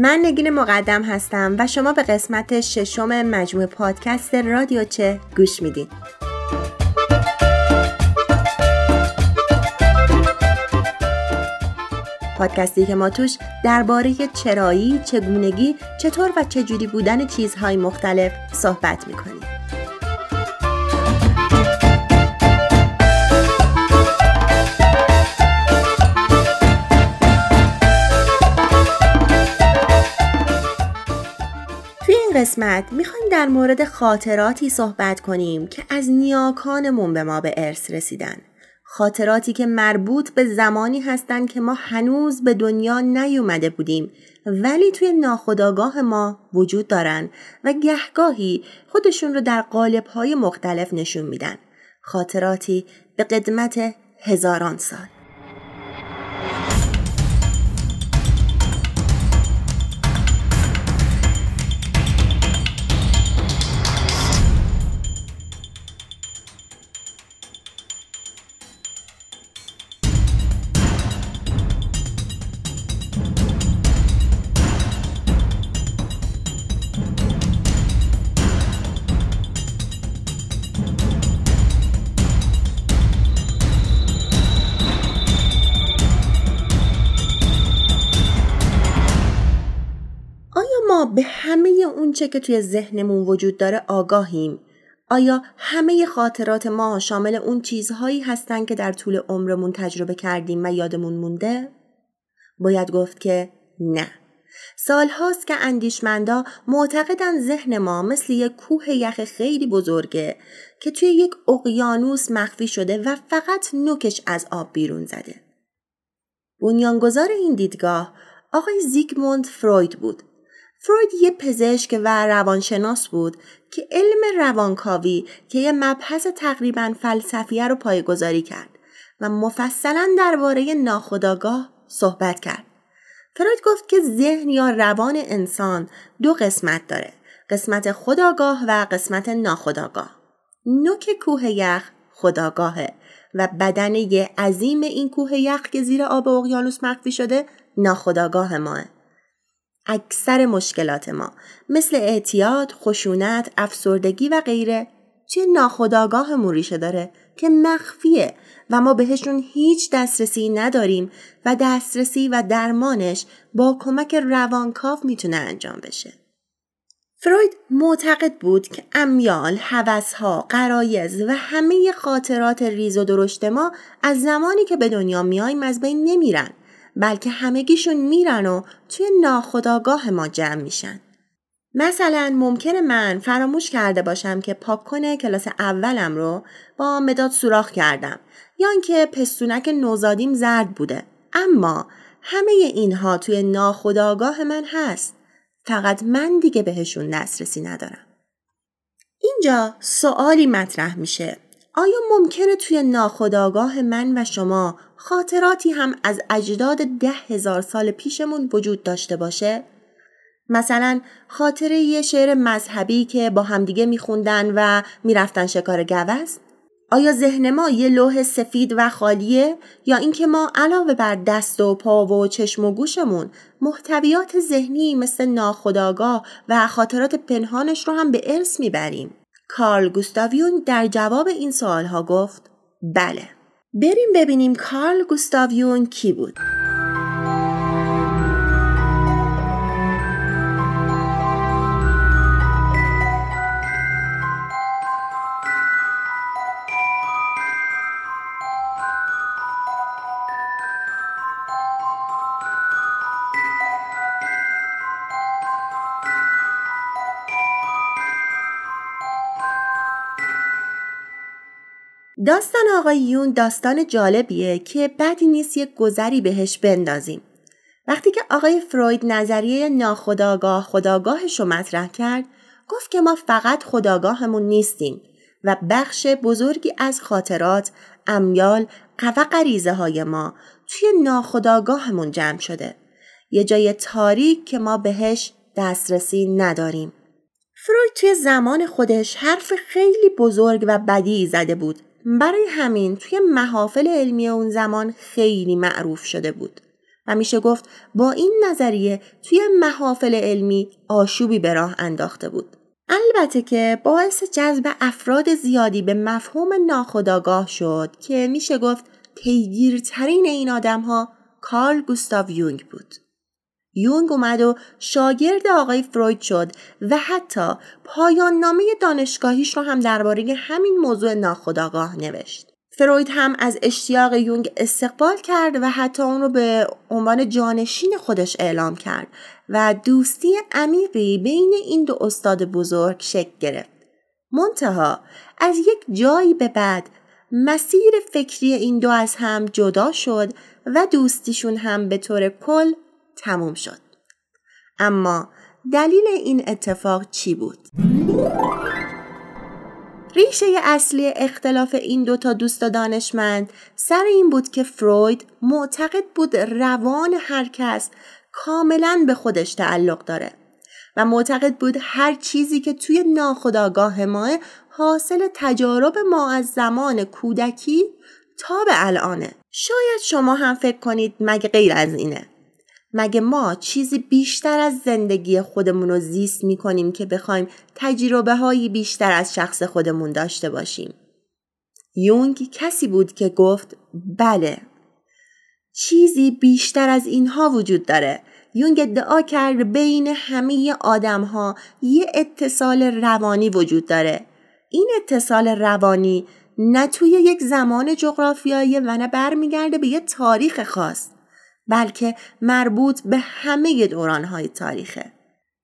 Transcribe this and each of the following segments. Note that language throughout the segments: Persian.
من نگین مقدم هستم و شما به قسمت ششم مجموع پادکست رادیو چه گوش میدین پادکستی که ما توش درباره چرایی، چگونگی، چطور و چجوری بودن چیزهای مختلف صحبت می‌کنیم. قسمت می‌خوایم در مورد خاطراتی صحبت کنیم که از نیاکانمون به ما به ارث رسیدن. خاطراتی که مربوط به زمانی هستند که ما هنوز به دنیا نیومده بودیم ولی توی ناخودآگاه ما وجود دارن و گهگاهی خودشون رو در قالب‌های مختلف نشون میدن. خاطراتی به قدمت هزاران سال. به همه اونچه که توی ذهنمون وجود داره آگاهیم آیا همه خاطرات ما شامل اون چیزهایی هستن که در طول عمرمون تجربه کردیم و یادمون مونده؟ باید گفت که نه. سالهاست که اندیشمندا معتقدن ذهن ما مثل یک کوه یخ خیلی بزرگه که توی یک اقیانوس مخفی شده و فقط نوکش از آب بیرون زده. بنیانگذار این دیدگاه آقای زیگموند فروید بود فروید یه پزشک و روانشناس بود که علم روانکاوی که یه مبحث تقریبا فلسفیه رو پایگذاری کرد و مفصلا درباره ناخودآگاه صحبت کرد. فروید گفت که ذهن یا روان انسان دو قسمت داره. قسمت خداگاه و قسمت ناخداگاه. نوک کوه یخ خداگاهه و بدن یه عظیم این کوه یخ که زیر آب اقیانوس مخفی شده ناخداگاه ماه. اکثر مشکلات ما مثل اعتیاد، خشونت، افسردگی و غیره چه ناخداگاه موریشه داره که مخفیه و ما بهشون هیچ دسترسی نداریم و دسترسی و درمانش با کمک روانکاو می‌تونه انجام بشه. فروید معتقد بود که امیال، حوثها، قرایز و همه خاطرات ریز و درشت ما از زمانی که به دنیا میاییم از بین نمیرن بلکه همگیشون میرن و توی ناخداگاه ما جمع میشن. مثلا ممکنه من فراموش کرده باشم که پاک کلاس اولم رو با مداد سوراخ کردم یا اینکه پستونک نوزادیم زرد بوده. اما همه اینها توی ناخداگاه من هست. فقط من دیگه بهشون دسترسی ندارم. اینجا سوالی مطرح میشه. آیا ممکنه توی ناخداگاه من و شما خاطراتی هم از اجداد ده هزار سال پیشمون وجود داشته باشه؟ مثلا خاطره یه شعر مذهبی که با همدیگه میخوندن و می‌رفتن شکار گوز؟ آیا ذهن ما یه لوح سفید و خالیه یا اینکه ما علاوه بر دست و پا و چشم و گوشمون محتویات ذهنی مثل ناخداگاه و خاطرات پنهانش رو هم به ارث می‌بریم؟ کارل گوستاویون در جواب این سوالها گفت بله. بریم ببینیم کارل گوستاویون کی بود. داستان آقای یون داستان جالبیه که بدی نیست یک گذری بهش بندازیم. وقتی که آقای فروید نظریه ناخداگاه خداگاهش رو مطرح کرد گفت که ما فقط خداگاهمون نیستیم و بخش بزرگی از خاطرات، امیال و غریزه های ما توی ناخداگاهمون جمع شده. یه جای تاریک که ما بهش دسترسی نداریم. فروید توی زمان خودش حرف خیلی بزرگ و بدی زده بود برای همین توی محافل علمی اون زمان خیلی معروف شده بود و میشه گفت با این نظریه توی محافل علمی آشوبی به راه انداخته بود. البته که باعث جذب افراد زیادی به مفهوم ناخودآگاه شد که میشه گفت پیگیرترین این آدم ها کارل گوستاو یونگ بود. یونگ اومد و شاگرد آقای فروید شد و حتی پایان نامه دانشگاهیش رو هم درباره همین موضوع ناخودآگاه نوشت. فروید هم از اشتیاق یونگ استقبال کرد و حتی اون رو به عنوان جانشین خودش اعلام کرد و دوستی عمیقی بین این دو استاد بزرگ شکل گرفت. منتها از یک جایی به بعد مسیر فکری این دو از هم جدا شد و دوستیشون هم به طور کل تموم شد. اما دلیل این اتفاق چی بود؟ ریشه اصلی اختلاف این دو تا دوست دانشمند سر این بود که فروید معتقد بود روان هر کس کاملا به خودش تعلق داره و معتقد بود هر چیزی که توی ناخودآگاه ما حاصل تجارب ما از زمان کودکی تا به الانه شاید شما هم فکر کنید مگه غیر از اینه مگه ما چیزی بیشتر از زندگی خودمون رو زیست می کنیم که بخوایم تجربه هایی بیشتر از شخص خودمون داشته باشیم. یونگ کسی بود که گفت بله چیزی بیشتر از اینها وجود داره. یونگ ادعا کرد بین همه آدم ها یه اتصال روانی وجود داره. این اتصال روانی نه توی یک زمان جغرافیایی و نه برمیگرده به یه تاریخ خاص. بلکه مربوط به همه دورانهای تاریخه.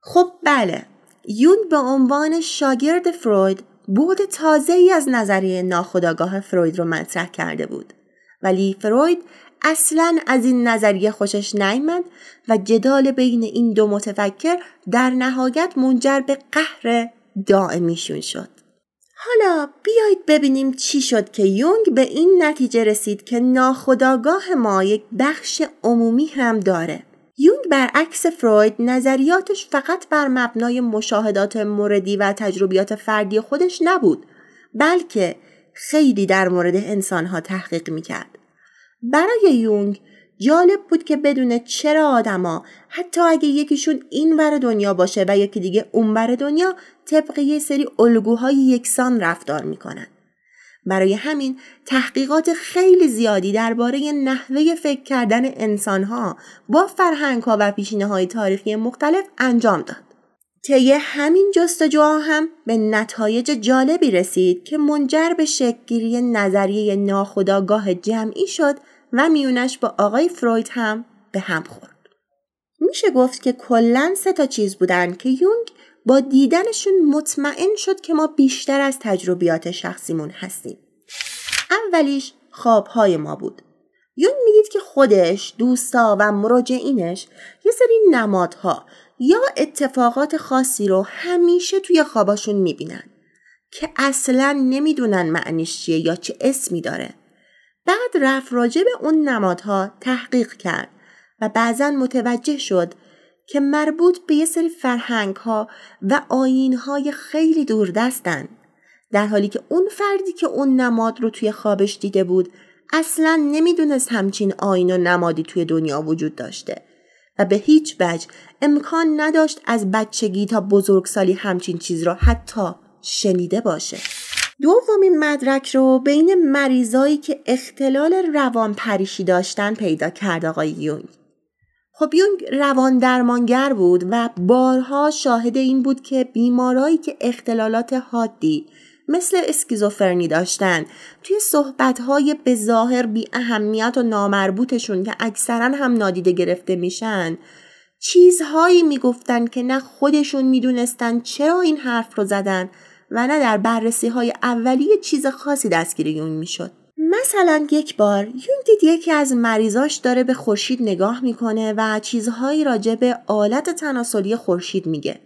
خب بله، یونگ به عنوان شاگرد فروید بود تازه ای از نظریه ناخودآگاه فروید رو مطرح کرده بود. ولی فروید اصلا از این نظریه خوشش نیامد و جدال بین این دو متفکر در نهایت منجر به قهر دائمیشون شد. حالا بیایید ببینیم چی شد که یونگ به این نتیجه رسید که ناخداگاه ما یک بخش عمومی هم داره. یونگ برعکس فروید نظریاتش فقط بر مبنای مشاهدات موردی و تجربیات فردی خودش نبود بلکه خیلی در مورد انسانها تحقیق می‌کرد. برای یونگ جالب بود که بدونه چرا آدما حتی اگه یکیشون این ور دنیا باشه و یکی دیگه اون ور دنیا طبق یه سری الگوهای یکسان رفتار می‌کنن. برای همین تحقیقات خیلی زیادی درباره نحوه فکر کردن انسانها با فرهنگها و پیشینه های تاریخی مختلف انجام داد. طی همین جستجوها هم به نتایج جالبی رسید که منجر به شکلگیری نظریه ناخودآگاه جمعی شد و میونش با آقای فروید هم به هم خورد. میشه گفت که کلا سه تا چیز بودن که یونگ با دیدنشون مطمئن شد که ما بیشتر از تجربیات شخصیمون هستیم. اولیش خوابهای ما بود. یون می‌دید که خودش، دوستا و مراجعینش یه سری نمادها یا اتفاقات خاصی رو همیشه توی خواباشون می‌بینن که اصلا نمی‌دونن معنیش چیه یا چه اسمی داره. بعد رفت راجع به اون نمادها تحقیق کرد و بعضا متوجه شد که مربوط به یه سری فرهنگ ها و آین های خیلی دوردستن در حالی که اون فردی که اون نماد رو توی خوابش دیده بود اصلا نمی‌دونست همچین آین و نمادی توی دنیا وجود داشته و به هیچ وجه امکان نداشت از بچگی تا بزرگسالی همچین چیز را حتی شنیده باشه. دومین مدرک رو بین مریضایی که اختلال روان پریشی داشتن پیدا کرد آقای یونگ. خب یونگ روان درمانگر بود و بارها شاهد این بود که بیمارایی که اختلالات حادی مثل اسکیزوفرنی داشتن توی صحبتهای به ظاهر بی اهمیت و نامربوطشون که اکثرا هم نادیده گرفته میشن چیزهایی می‌گفتن که نه خودشون می‌دونستن چرا این حرف رو زدن و نه در بررسی های اولیه چیز خاصی دستگیری اون می‌شد. مثلا یک بار یون دید یکی از مریضاش داره به خورشید نگاه می‌کنه و چیزهایی راجع به آلت تناسلی خورشید میگه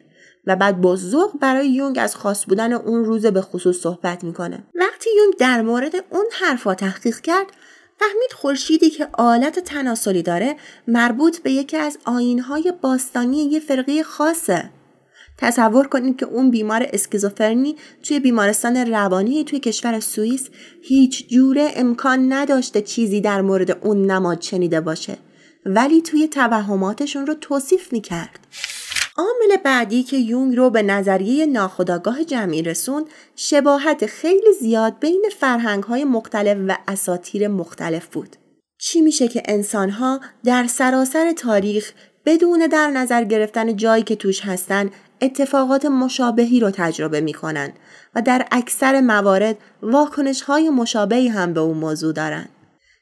و بعد با ذوق برای یونگ از خاص بودن اون روز به خصوص صحبت می‌کنه وقتی یونگ در مورد اون حرفا تحقیق کرد فهمید خورشیدی که آلت تناسلی داره مربوط به یکی از آینهای باستانی یه فرقه خاصه تصور کنید که اون بیمار اسکیزوفرنی توی بیمارستان روانی توی کشور سوئیس هیچ جوره امکان نداشته چیزی در مورد اون نماد شنیده باشه ولی توی توهماتشون رو توصیف می‌کرد. عامل بعدی که یونگ رو به نظریه ناخودآگاه جمعی رسون شباهت خیلی زیاد بین فرهنگ های مختلف و اساتیر مختلف بود. چی میشه که انسانها در سراسر تاریخ بدون در نظر گرفتن جایی که توش هستن اتفاقات مشابهی رو تجربه می‌کنن و در اکثر موارد واکنش های مشابهی هم به اون موضوع دارن.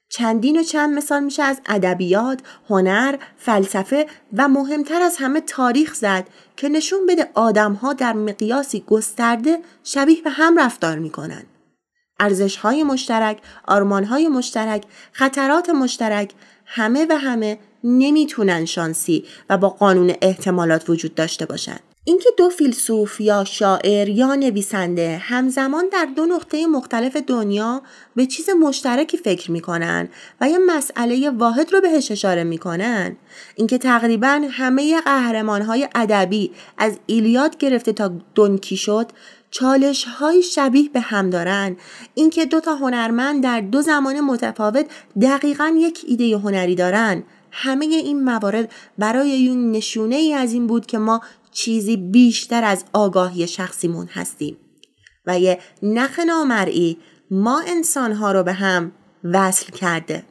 چندین و چند مثال میشه از ادبیات، هنر، فلسفه و مهمتر از همه تاریخ زد که نشون بده آدمها در مقیاسی گسترده شبیه به هم رفتار می‌کنن. ارزش های مشترک، آرمان های مشترک، خطرات مشترک همه و همه نمی‌تونن شانسی و با قانون احتمالات وجود داشته باشند. اینکه دو فیلسوف یا شاعر یا نویسنده همزمان در دو نقطه مختلف دنیا به چیز مشترکی فکر می‌کنن و یه مسئله واحد رو بهش اشاره می‌کنن. اینکه تقریبا همه قهرمان های ادبی از ایلیاد گرفته تا دونکی شد چالش های شبیه به هم دارن. اینکه دو تا هنرمند در دو زمان متفاوت دقیقا یک ایده هنری دارن. همه این موارد برای یون نشونه ای از این بود که ما چیزی بیشتر از آگاهی شخصیمون هستیم و یه نخ نامرئی ما انسانها رو به هم وصل کرده.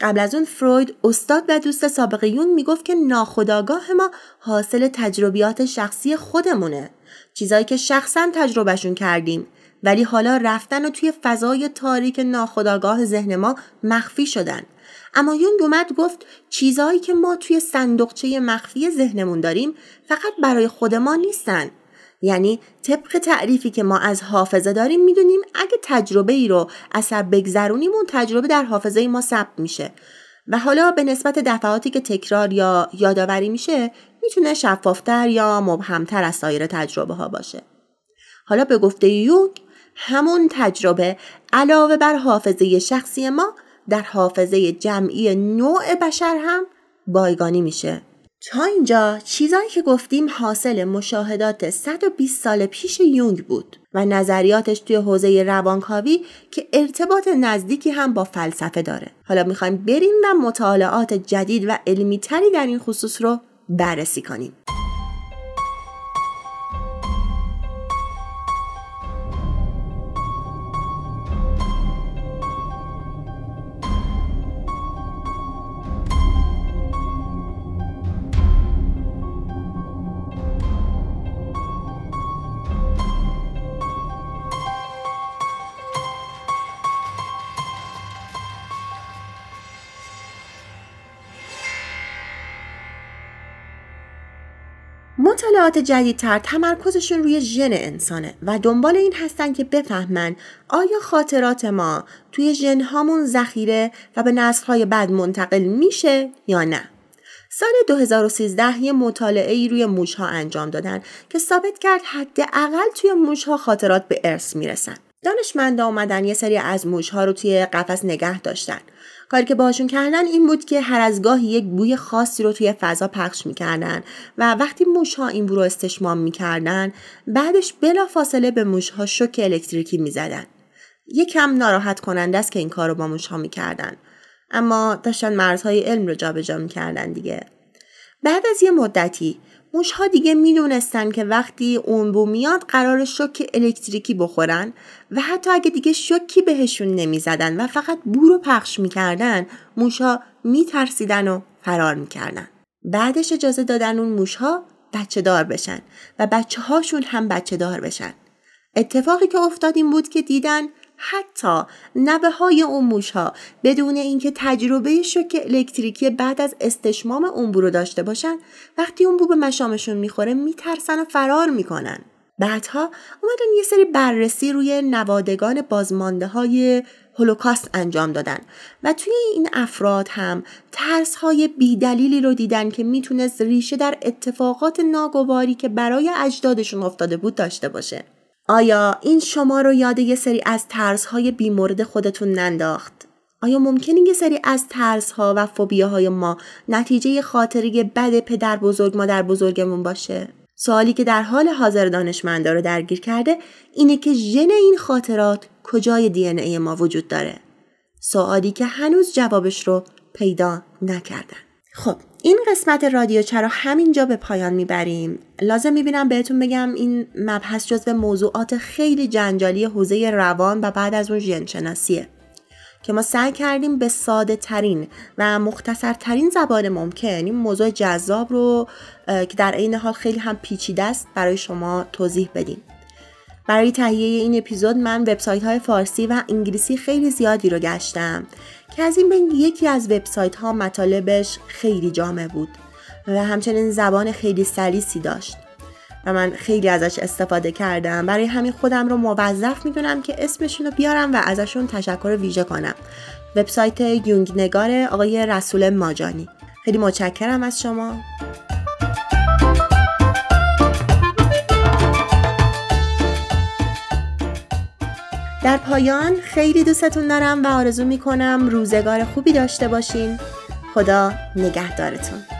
قبل از اون فروید استاد و دوست سابق یون می‌گفت که ناخداگاه ما حاصل تجربیات شخصی خودمونه. چیزایی که شخصا تجربهشون کردیم ولی حالا رفتن و توی فضای تاریک ناخداگاه ذهن ما مخفی شدن. اما یونگ اومد گفت چیزهایی که ما توی صندوقچه مخفی ذهنمون داریم فقط برای خود ما نیستن. یعنی طبق تعریفی که ما از حافظه داریم می‌دونیم اگه تجربه ای رو اثر بگذرونیم اون تجربه در حافظه ما ثبت میشه. و حالا به نسبت دفعاتی که تکرار یا یادآوری میشه می‌تونه شفافتر یا مبهمتر از سایر تجربه ها باشه. حالا به گفته یونگ همون تجربه علاوه بر حافظه شخصی ما در حافظه جمعی نوع بشر هم بایگانی میشه تا اینجا چیزایی که گفتیم حاصل مشاهدات 120 سال پیش یونگ بود و نظریاتش توی حوزه روانکاوی که ارتباط نزدیکی هم با فلسفه داره. حالا می‌خوایم بریم و مطالعات جدید و علمی تری در این خصوص رو بررسی کنیم. مطالعات جدیدتر تمرکزشون روی ژن انسانه و دنبال این هستن که بفهمن آیا خاطرات ما توی ژن هامون ذخیره و به نسلهای بعد منتقل میشه یا نه. سال 2013 یه مطالعه ای روی موش ها انجام دادن که ثابت کرد حداقل توی موش ها خاطرات به ارث می‌رسن. دانشمندا اومدن یه سری از موش ها رو توی قفس نگه داشتن. کاری که باشون کردن این بود که هر از گاهی یک بوی خاصی رو توی فضا پخش می‌کردن و وقتی موش ها این بو رو استشمام می‌کردن بعدش بلا فاصله به موش ها شوک الکتریکی می‌زدن. یکم ناراحت کننده است که این کار رو با موش ها می‌کردن. اما داشتن مرزهای علم رو جابجا می‌کردن دیگه. بعد از یه مدتی موشها دیگه می‌دونستن که وقتی اون بو میاد قرار شوک الکتریکی بخورن و حتی اگه دیگه شوکی بهشون نمی‌زدن و فقط بو رو پخش می‌کردن موشها میترسیدن و فرار می‌کردن. بعدش اجازه دادن اون موشها بچه دار بشن و بچه هاشون هم بچه دار بشن. اتفاقی که افتاد این بود که دیدن حتی نوه های اون موش ها بدون اینکه تجربه شوک الکتریکی بعد از استشمام اون رو داشته باشن وقتی اون بو به مشامشون می‌خوره میترسن و فرار می‌کنن بعدها اومدن یه سری بررسی روی نوادگان بازمانده های هولوکاست انجام دادن و توی این افراد هم ترس های بیدلیلی رو دیدن که می‌تونست ریشه در اتفاقات ناگواری که برای اجدادشون افتاده بود داشته باشه. آیا این شما رو یاد یه سری از ترس های بیمورد خودتون ننداخت؟ آیا ممکنه یه سری از ترس ها و فوبیاهای ما نتیجه خاطری بد پدر بزرگ مادر بزرگمون باشه؟ سوالی که در حال حاضر دانشمندا رو درگیر کرده اینه که ژن این خاطرات کجای دی ای ما وجود داره؟ سوالی که هنوز جوابش رو پیدا نکردن. خب این قسمت رادیو چرا همینجا به پایان می‌بریم؟ لازم می‌بینم بهتون بگم این مبحث جزو موضوعات خیلی جنجالی حوزه روان و بعد از اون ژنشناسیه. که ما سعی کردیم به ساده ترین و مختصر ترین زبان ممکن این موضوع جذاب رو که در عین حال خیلی هم پیچیده است برای شما توضیح بدیم. برای تهیه این اپیزود من وبسایت های فارسی و انگلیسی خیلی زیادی رو گشتم که از این بین یکی از وبسایت ها مطالبش خیلی جامع بود و همچنین زبان خیلی سلیسی داشت و من خیلی ازش استفاده کردم. برای همین خودم رو موظف می‌دونم که اسمشون رو بیارم و ازشون تشکر ویژه کنم. وبسایت یونگ نگار آقای رسول ماجانی. خیلی متشکرم از شما. در پایان خیلی دوستتون دارم و آرزو می‌کنم روزگار خوبی داشته باشین. خدا نگهدارتون.